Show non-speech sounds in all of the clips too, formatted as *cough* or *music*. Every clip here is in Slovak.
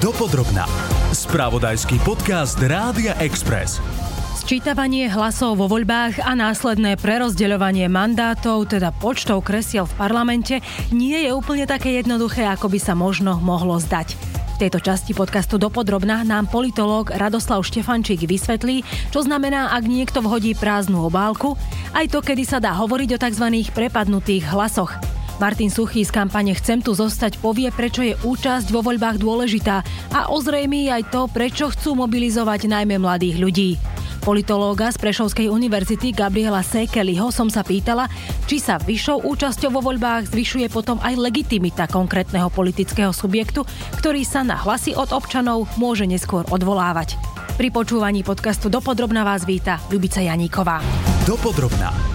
Dopodrobná. Spravodajský podcast Rádia Express. Sčítavanie hlasov vo voľbách a následné prerozdeľovanie mandátov, teda počtov kresiel v parlamente, nie je úplne také jednoduché, ako by sa možno mohlo zdať. V tejto časti podcastu Dopodrobná nám politológ Radoslav Štefančík vysvetlí, čo znamená, ak niekto vhodí prázdnu obálku, aj to, kedy sa dá hovoriť o tzv. prepadnutých hlasoch. Martin Suchý z kampane Chcem tu zostať povie, prečo je účasť vo voľbách dôležitá a ozrejmí aj to, prečo chcú mobilizovať najmä mladých ľudí. Politológa z Prešovskej univerzity Gabriela Sekeliho som sa pýtala, či sa vyššou účasťou vo voľbách zvyšuje potom aj legitimita konkrétneho politického subjektu, ktorý sa na hlasy od občanov môže neskôr odvolávať. Pri počúvaní podcastu Dopodrobna vás víta Ľubica Janíková. Dopodrobná.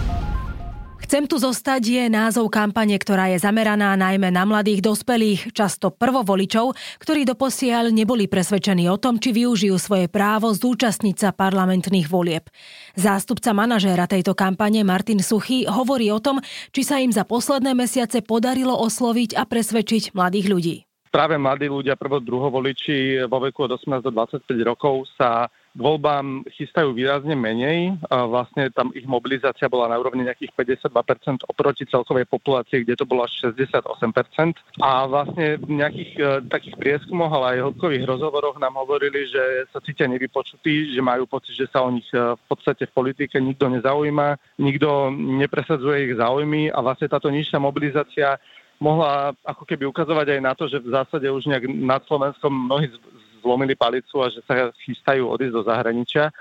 Chcem tu zostať je názov kampane, ktorá je zameraná najmä na mladých dospelých, často prvovoličov, ktorí doposiaľ neboli presvedčení o tom, či využijú svoje právo zúčastniť sa parlamentných volieb. Zástupca manažéra tejto kampane Martin Suchy hovorí o tom, či sa im za posledné mesiace podarilo osloviť a presvedčiť mladých ľudí. Práve mladí ľudia, prvo druhovoliči vo veku od 18 do 25 rokov sa k voľbám chystajú výrazne menej. A vlastne tam ich mobilizácia bola na úrovni nejakých 52% oproti celkovej populácii, kde to bolo až 68%. A vlastne v nejakých e, takých prieskumoch, ale aj hĺbkových rozhovoroch nám hovorili, že sa cítia nevypočutí, že majú pocit, že sa o nich e, v podstate v politike nikto nezaujíma, nikto nepresadzuje ich záujmy a vlastne táto nižšia mobilizácia mohla ako keby ukazovať aj na to, že v zásade už nejak nad Slovenskom mnohí zlomili palicu a že sa chystajú odísť do zahraničia.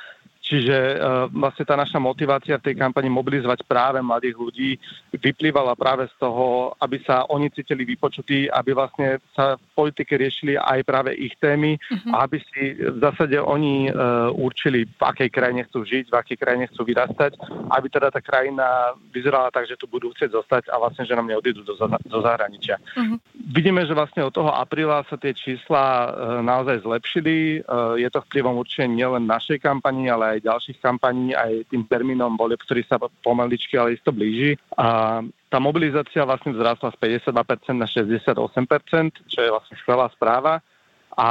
Čiže uh, vlastne tá naša motivácia v tej kampani mobilizovať práve mladých ľudí vyplývala práve z toho, aby sa oni cítili vypočutí, aby vlastne sa v politike riešili aj práve ich témy uh-huh. a aby si v zásade oni uh, určili, v akej krajine chcú žiť, v akej krajine chcú vyrastať, aby teda tá krajina vyzerala tak, že tu budú chcieť zostať a vlastne, že nám neodídu do, do zahraničia. Uh-huh. Vidíme, že vlastne od toho apríla sa tie čísla uh, naozaj zlepšili. Uh, je to vplyvom určite nielen našej kampani, ale aj ďalších kampaní, aj tým termínom volieb, ktorý sa pomaličky, ale isto blíži. A tá mobilizácia vlastne vzrastla z 52% na 68%, čo je vlastne skvelá správa. A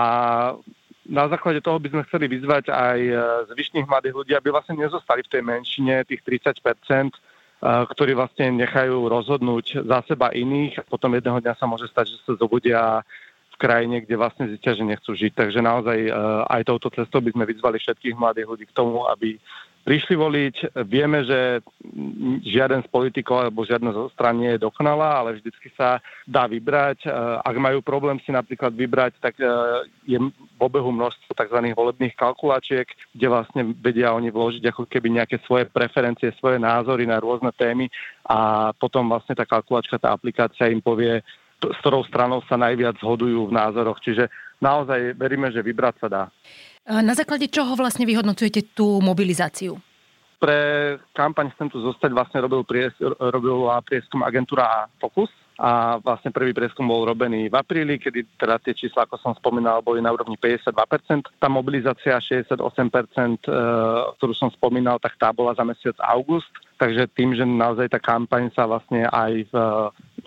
na základe toho by sme chceli vyzvať aj e, zvyšných mladých ľudí, aby vlastne nezostali v tej menšine, tých 30%, e, ktorí vlastne nechajú rozhodnúť za seba iných potom jedného dňa sa môže stať, že sa zobudia krajine, kde vlastne zistia, že nechcú žiť. Takže naozaj e, aj touto cestou by sme vyzvali všetkých mladých ľudí k tomu, aby prišli voliť. Vieme, že žiaden z politikov alebo žiadna zo stran nie je dokonalá, ale vždycky sa dá vybrať. E, ak majú problém si napríklad vybrať, tak e, je v obehu množstvo tzv. volebných kalkulačiek, kde vlastne vedia oni vložiť ako keby nejaké svoje preferencie, svoje názory na rôzne témy a potom vlastne tá kalkulačka, tá aplikácia im povie, s ktorou stranou sa najviac zhodujú v názoroch. Čiže naozaj veríme, že vybrať sa dá. Na základe čoho vlastne vyhodnocujete tú mobilizáciu? Pre kampaň Chcem tu zostať vlastne robil pries, robila prieskum agentúra Focus a vlastne prvý prieskum bol robený v apríli, kedy teda tie čísla, ako som spomínal, boli na úrovni 52%. Tá mobilizácia 68%, e, ktorú som spomínal, tak tá bola za mesiac august. Takže tým, že naozaj tá kampaň sa vlastne aj v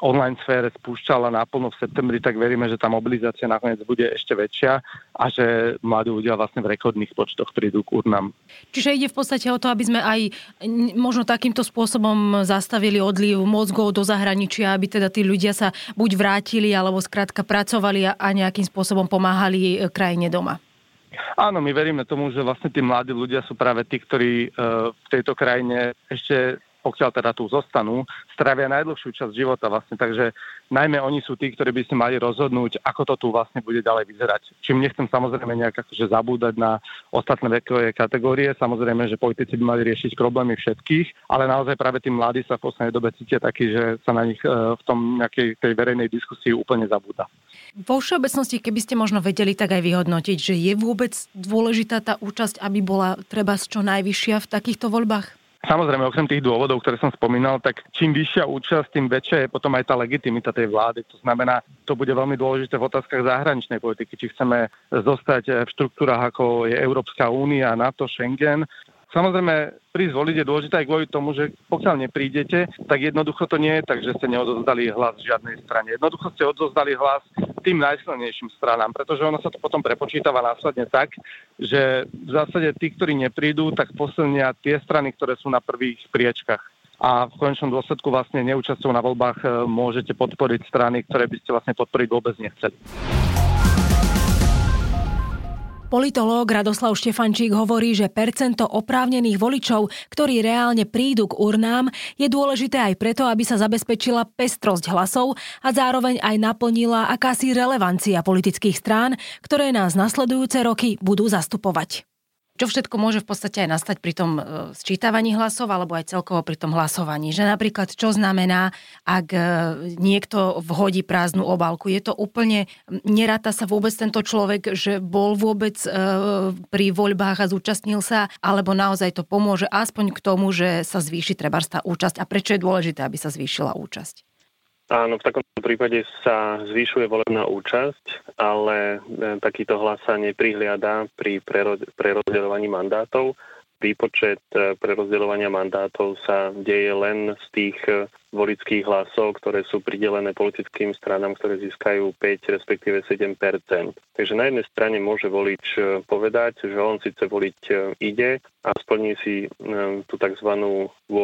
online sfére spúšťala naplno v septembri, tak veríme, že tá mobilizácia nakoniec bude ešte väčšia a že mladí ľudia vlastne v rekordných počtoch prídu k urnám. Čiže ide v podstate o to, aby sme aj možno takýmto spôsobom zastavili odliv mozgov do zahraničia, aby teda tí ľudia sa buď vrátili, alebo skrátka pracovali a nejakým spôsobom pomáhali e, krajine doma. Áno, my veríme tomu, že vlastne tí mladí ľudia sú práve tí, ktorí e, v tejto krajine ešte pokiaľ teda tu zostanú, stravia najdlhšiu časť života vlastne. Takže najmä oni sú tí, ktorí by si mali rozhodnúť, ako to tu vlastne bude ďalej vyzerať. Čím nechcem samozrejme nejak akože zabúdať na ostatné vekové kategórie. Samozrejme, že politici by mali riešiť problémy všetkých, ale naozaj práve tí mladí sa v poslednej dobe cítia takí, že sa na nich e, v tom nejakej tej verejnej diskusii úplne zabúda. Vo všeobecnosti, keby ste možno vedeli tak aj vyhodnotiť, že je vôbec dôležitá tá účasť, aby bola treba čo najvyššia v takýchto voľbách? Samozrejme, okrem tých dôvodov, ktoré som spomínal, tak čím vyššia účasť, tým väčšia je potom aj tá legitimita tej vlády. To znamená, to bude veľmi dôležité v otázkach zahraničnej politiky, či chceme zostať v štruktúrach, ako je Európska únia, NATO, Schengen, Samozrejme, prísť voliť je dôležité aj kvôli tomu, že pokiaľ neprídete, tak jednoducho to nie je tak, že ste neodozdali hlas žiadnej strane. Jednoducho ste odozdali hlas tým najsilnejším stranám, pretože ono sa to potom prepočítava následne tak, že v zásade tí, ktorí neprídu, tak posilnia tie strany, ktoré sú na prvých priečkach a v konečnom dôsledku vlastne neúčasťou na voľbách e, môžete podporiť strany, ktoré by ste vlastne podporiť vôbec nechceli. Politológ Radoslav Štefančík hovorí, že percento oprávnených voličov, ktorí reálne prídu k urnám, je dôležité aj preto, aby sa zabezpečila pestrosť hlasov a zároveň aj naplnila akási relevancia politických strán, ktoré nás nasledujúce roky budú zastupovať čo všetko môže v podstate aj nastať pri tom e, sčítavaní hlasov alebo aj celkovo pri tom hlasovaní. Že napríklad, čo znamená, ak e, niekto vhodí prázdnu obálku. Je to úplne, neráta sa vôbec tento človek, že bol vôbec e, pri voľbách a zúčastnil sa, alebo naozaj to pomôže aspoň k tomu, že sa zvýši trebársta účasť. A prečo je dôležité, aby sa zvýšila účasť? Áno, v takom prípade sa zvyšuje volebná účasť, ale e, takýto hlas sa neprihliada pri prerozdeľovaní mandátov. Výpočet e, prerozdeľovania mandátov sa deje len z tých e, volických hlasov, ktoré sú pridelené politickým stranám, ktoré získajú 5, respektíve 7% Takže na jednej strane môže volič povedať, že on síce voliť ide a splní si tú tzv. v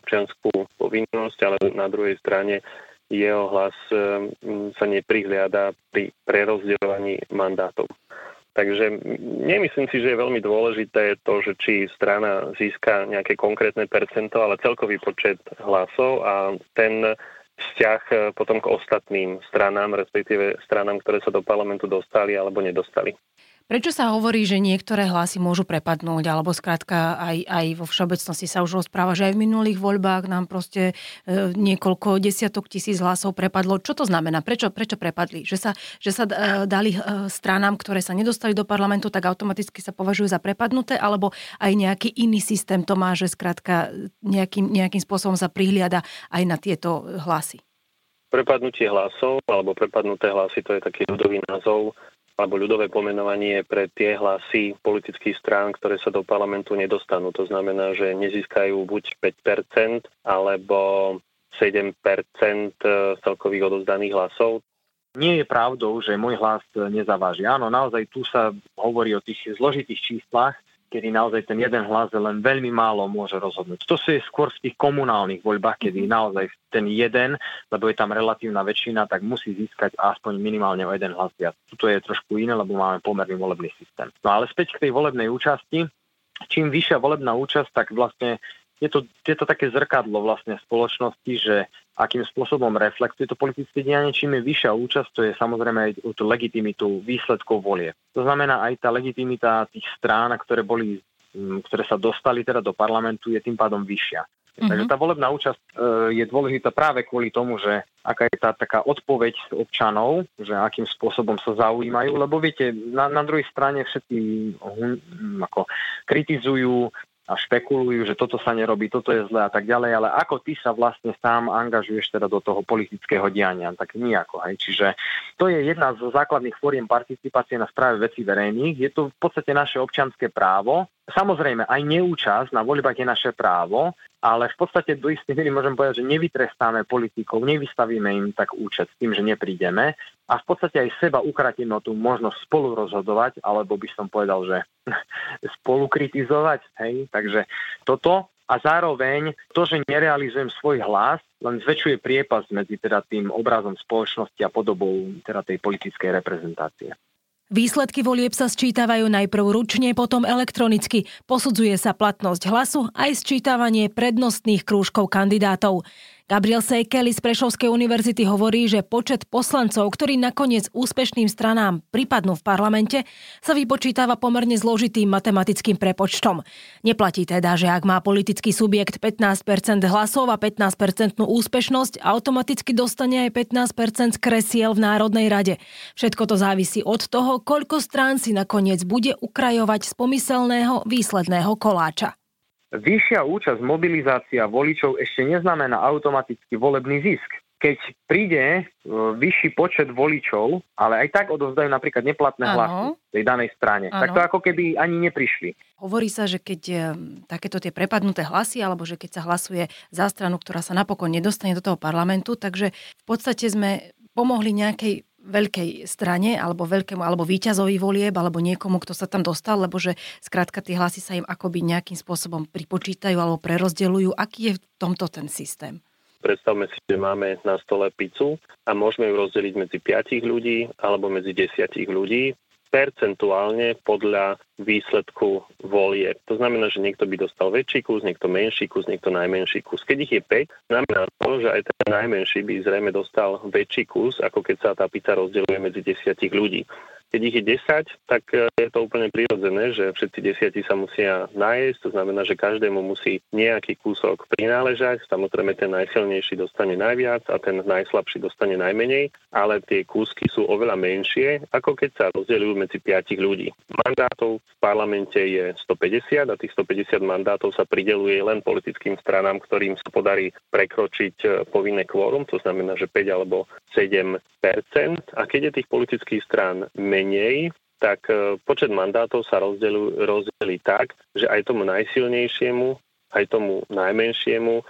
občianskú povinnosť, ale na druhej strane jeho hlas ehm, sa neprihliada pri prerozdeľovaní mandátov. Takže nemyslím si, že je veľmi dôležité to, že či strana získa nejaké konkrétne percento, ale celkový počet hlasov a ten vzťah e, potom k ostatným stranám, respektíve stranám, ktoré sa do parlamentu dostali alebo nedostali. Prečo sa hovorí, že niektoré hlasy môžu prepadnúť, alebo skrátka aj, aj vo všeobecnosti sa už rozpráva, že aj v minulých voľbách nám proste e, niekoľko desiatok tisíc hlasov prepadlo. Čo to znamená? Prečo, prečo prepadli? Že sa, že sa e, dali e, stranám, ktoré sa nedostali do parlamentu, tak automaticky sa považujú za prepadnuté, alebo aj nejaký iný systém to má, že skrátka nejakým, nejakým spôsobom sa prihliada aj na tieto hlasy? Prepadnutie hlasov alebo prepadnuté hlasy, to je taký ľudový názov alebo ľudové pomenovanie pre tie hlasy politických strán, ktoré sa do parlamentu nedostanú. To znamená, že nezískajú buď 5% alebo 7% celkových odozdaných hlasov. Nie je pravdou, že môj hlas nezaváži. Áno, naozaj tu sa hovorí o tých zložitých číslach, kedy naozaj ten jeden hlas len veľmi málo môže rozhodnúť. To sú skôr v tých komunálnych voľbách, kedy naozaj ten jeden, lebo je tam relatívna väčšina, tak musí získať aspoň minimálne o jeden hlas viac. Tuto je trošku iné, lebo máme pomerný volebný systém. No ale späť k tej volebnej účasti. Čím vyššia volebná účasť, tak vlastne je to, je to také zrkadlo vlastne spoločnosti, že akým spôsobom reflektuje to politické dianie, čím je vyššia účasť, to je samozrejme aj tú legitimitu výsledkov volie. To znamená aj tá legitimita tých strán, ktoré boli ktoré sa dostali teda do parlamentu, je tým pádom vyššia. Mm-hmm. Takže tá volebná účasť e, je dôležitá práve kvôli tomu, že aká je tá taká odpoveď občanov, že akým spôsobom sa zaujímajú, lebo viete, na, na druhej strane všetci hm, ako kritizujú a špekulujú, že toto sa nerobí, toto je zlé a tak ďalej, ale ako ty sa vlastne sám angažuješ teda do toho politického diania, tak nejako. Hej. Čiže to je jedna z základných fóriem participácie na správe veci verejných. Je to v podstate naše občanské právo. Samozrejme, aj neúčasť na voľbách je naše právo, ale v podstate do istej miery môžem povedať, že nevytrestáme politikov, nevystavíme im tak účet s tým, že neprídeme a v podstate aj seba ukratíme o tú možnosť spolu rozhodovať, alebo by som povedal, že *laughs* spolu kritizovať. Hej? Takže toto a zároveň to, že nerealizujem svoj hlas, len zväčšuje priepas medzi teda tým obrazom spoločnosti a podobou teda tej politickej reprezentácie. Výsledky volieb sa sčítavajú najprv ručne, potom elektronicky. Posudzuje sa platnosť hlasu aj sčítavanie prednostných krúžkov kandidátov. Gabriel Sejkeli z Prešovskej univerzity hovorí, že počet poslancov, ktorí nakoniec úspešným stranám pripadnú v parlamente, sa vypočítava pomerne zložitým matematickým prepočtom. Neplatí teda, že ak má politický subjekt 15% hlasov a 15% úspešnosť, automaticky dostane aj 15% z kresiel v Národnej rade. Všetko to závisí od toho, koľko strán si nakoniec bude ukrajovať z pomyselného výsledného koláča. Vyššia účasť mobilizácia voličov ešte neznamená automaticky volebný zisk. keď príde e, vyšší počet voličov, ale aj tak odovzdajú napríklad neplatné ano. hlasy tej danej strane, ano. tak to ako keby ani neprišli. Hovorí sa, že keď e, takéto tie prepadnuté hlasy, alebo že keď sa hlasuje za stranu, ktorá sa napokon nedostane do toho parlamentu, takže v podstate sme pomohli nejakej veľkej strane alebo veľkému alebo víťazovi volieb alebo niekomu, kto sa tam dostal, lebo že skrátka tie hlasy sa im akoby nejakým spôsobom pripočítajú alebo prerozdeľujú. Aký je v tomto ten systém? Predstavme si, že máme na stole pizzu a môžeme ju rozdeliť medzi 5 ľudí alebo medzi 10 ľudí percentuálne podľa výsledku volie. To znamená, že niekto by dostal väčší kus, niekto menší kus, niekto najmenší kus. Keď ich je 5, znamená to, že aj ten najmenší by zrejme dostal väčší kus, ako keď sa tá pizza rozdeľuje medzi desiatich ľudí. Keď ich je 10, tak e, je to úplne prirodzené, že všetci desiatí sa musia nájsť, to znamená, že každému musí nejaký kúsok prináležať. Samozrejme, ten najsilnejší dostane najviac a ten najslabší dostane najmenej, ale tie kúsky sú oveľa menšie, ako keď sa rozdeľujú medzi 5 ľudí. Mandátov v parlamente je 150 a tých 150 mandátov sa prideluje len politickým stranám, ktorým sa podarí prekročiť e, povinné kvórum, to znamená, že 5 alebo 7% a keď je tých politických strán menej, tak e, počet mandátov sa rozdelí, tak, že aj tomu najsilnejšiemu, aj tomu najmenšiemu e,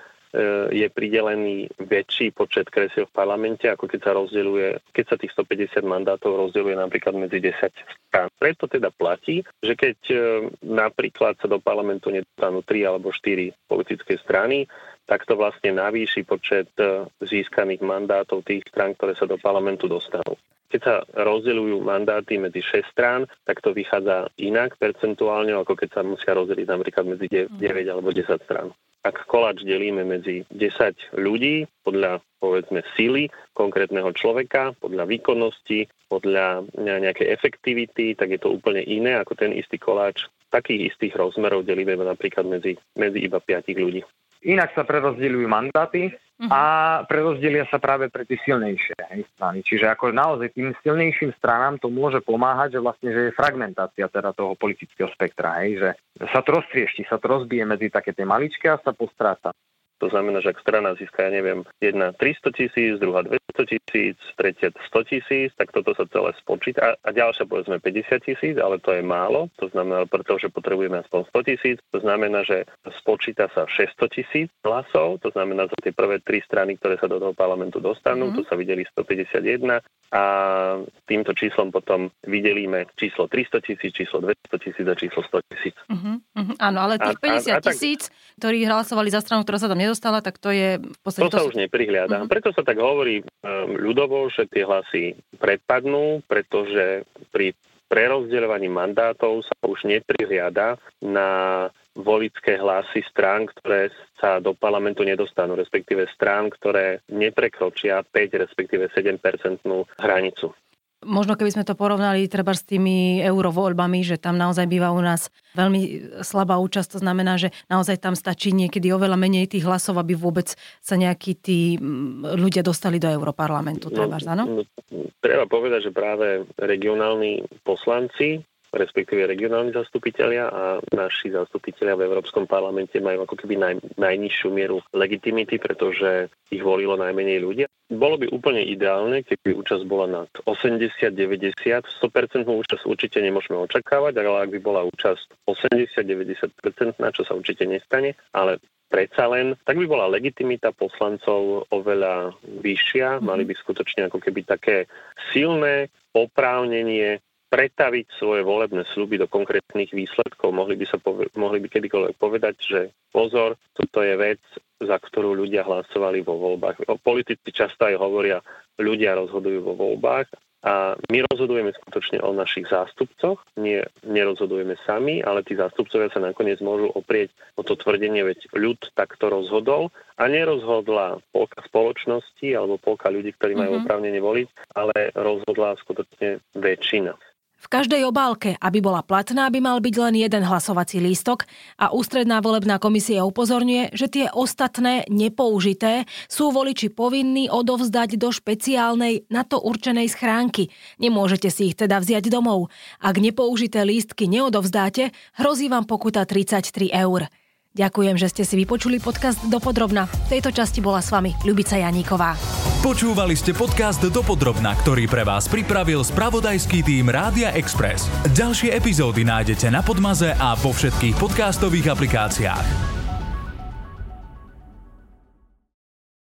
je pridelený väčší počet kresiel v parlamente, ako keď sa rozdeľuje, keď sa tých 150 mandátov rozdeľuje napríklad medzi 10 strán. Preto teda platí, že keď e, napríklad sa do parlamentu nedostanú 3 alebo 4 politické strany, tak to vlastne navýši počet získaných mandátov tých strán, ktoré sa do parlamentu dostanú. Keď sa rozdeľujú mandáty medzi 6 strán, tak to vychádza inak percentuálne, ako keď sa musia rozdeliť napríklad medzi 9 alebo 10 strán. Ak koláč delíme medzi 10 ľudí podľa povedzme síly konkrétneho človeka, podľa výkonnosti, podľa nejakej efektivity, tak je to úplne iné ako ten istý koláč takých istých rozmerov delíme napríklad medzi, medzi iba 5 ľudí. Inak sa prerozdeľujú mandáty uh-huh. a prerozdelia sa práve pre tie silnejšie strany. Čiže ako naozaj tým silnejším stranám to môže pomáhať, že vlastne že je fragmentácia teda toho politického spektra, hej, že sa to roztriešti, sa to rozbije medzi také tie maličké a sa postráca. To znamená, že ak strana získa, ja neviem, jedna 300 tisíc, druhá 200 tisíc, tretia 100 tisíc, tak toto sa celé spočíta. A, a ďalšia povedzme 50 tisíc, ale to je málo. To znamená, pretože potrebujeme aspoň 100 tisíc. To znamená, že spočíta sa 600 tisíc hlasov. To znamená, za tie prvé tri strany, ktoré sa do toho parlamentu dostanú, mm. tu sa videli 151 a týmto číslom potom vydelíme číslo 300 tisíc, číslo 200 tisíc a číslo 100 tisíc. Uh-huh, uh-huh, áno, ale tých 50 tisíc, ktorí hlasovali za stranu, ktorá sa tam nedostala, tak to je v podstate... To, to sa už neprihliada. Uh-huh. Preto sa tak hovorí um, ľudovo, že tie hlasy prepadnú, pretože pri prerozdeľovaní mandátov sa už neprihliada na volické hlasy strán, ktoré sa do parlamentu nedostanú, respektíve strán, ktoré neprekročia 5, respektíve 7% hranicu. Možno keby sme to porovnali treba s tými eurovoľbami, že tam naozaj býva u nás veľmi slabá účasť, to znamená, že naozaj tam stačí niekedy oveľa menej tých hlasov, aby vôbec sa nejakí tí ľudia dostali do Európarlamentu. No, treba, no, treba povedať, že práve regionálni poslanci respektíve regionálni zastupitelia a naši zastupitelia v Európskom parlamente majú ako keby naj, najnižšiu mieru legitimity, pretože ich volilo najmenej ľudia. Bolo by úplne ideálne, keby účasť bola nad 80, 90, 100% účasť určite nemôžeme očakávať, ale ak by bola účasť 80, 90%, na čo sa určite nestane, ale predsa len, tak by bola legitimita poslancov oveľa vyššia, mali by skutočne ako keby také silné oprávnenie pretaviť svoje volebné sluby do konkrétnych výsledkov. Mohli by, sa pove- mohli by kedykoľvek povedať, že pozor, toto je vec, za ktorú ľudia hlasovali vo voľbách. Politici často aj hovoria, ľudia rozhodujú vo voľbách a my rozhodujeme skutočne o našich zástupcoch, nie, nerozhodujeme sami, ale tí zástupcovia sa nakoniec môžu oprieť o to tvrdenie, veď ľud takto rozhodol a nerozhodla polka spoločnosti alebo polka ľudí, ktorí majú mm-hmm. oprávnenie voliť, ale rozhodla skutočne väčšina. V každej obálke, aby bola platná, by mal byť len jeden hlasovací lístok a ústredná volebná komisia upozorňuje, že tie ostatné nepoužité sú voliči povinní odovzdať do špeciálnej na to určenej schránky. Nemôžete si ich teda vziať domov. Ak nepoužité lístky neodovzdáte, hrozí vám pokuta 33 eur. Ďakujem, že ste si vypočuli podcast Dopodrobna. V tejto časti bola s vami Ľubica Janíková. Počúvali ste podcast Dopodrobna, ktorý pre vás pripravil spravodajský tým Rádia Express. Ďalšie epizódy nájdete na Podmaze a vo všetkých podcastových aplikáciách.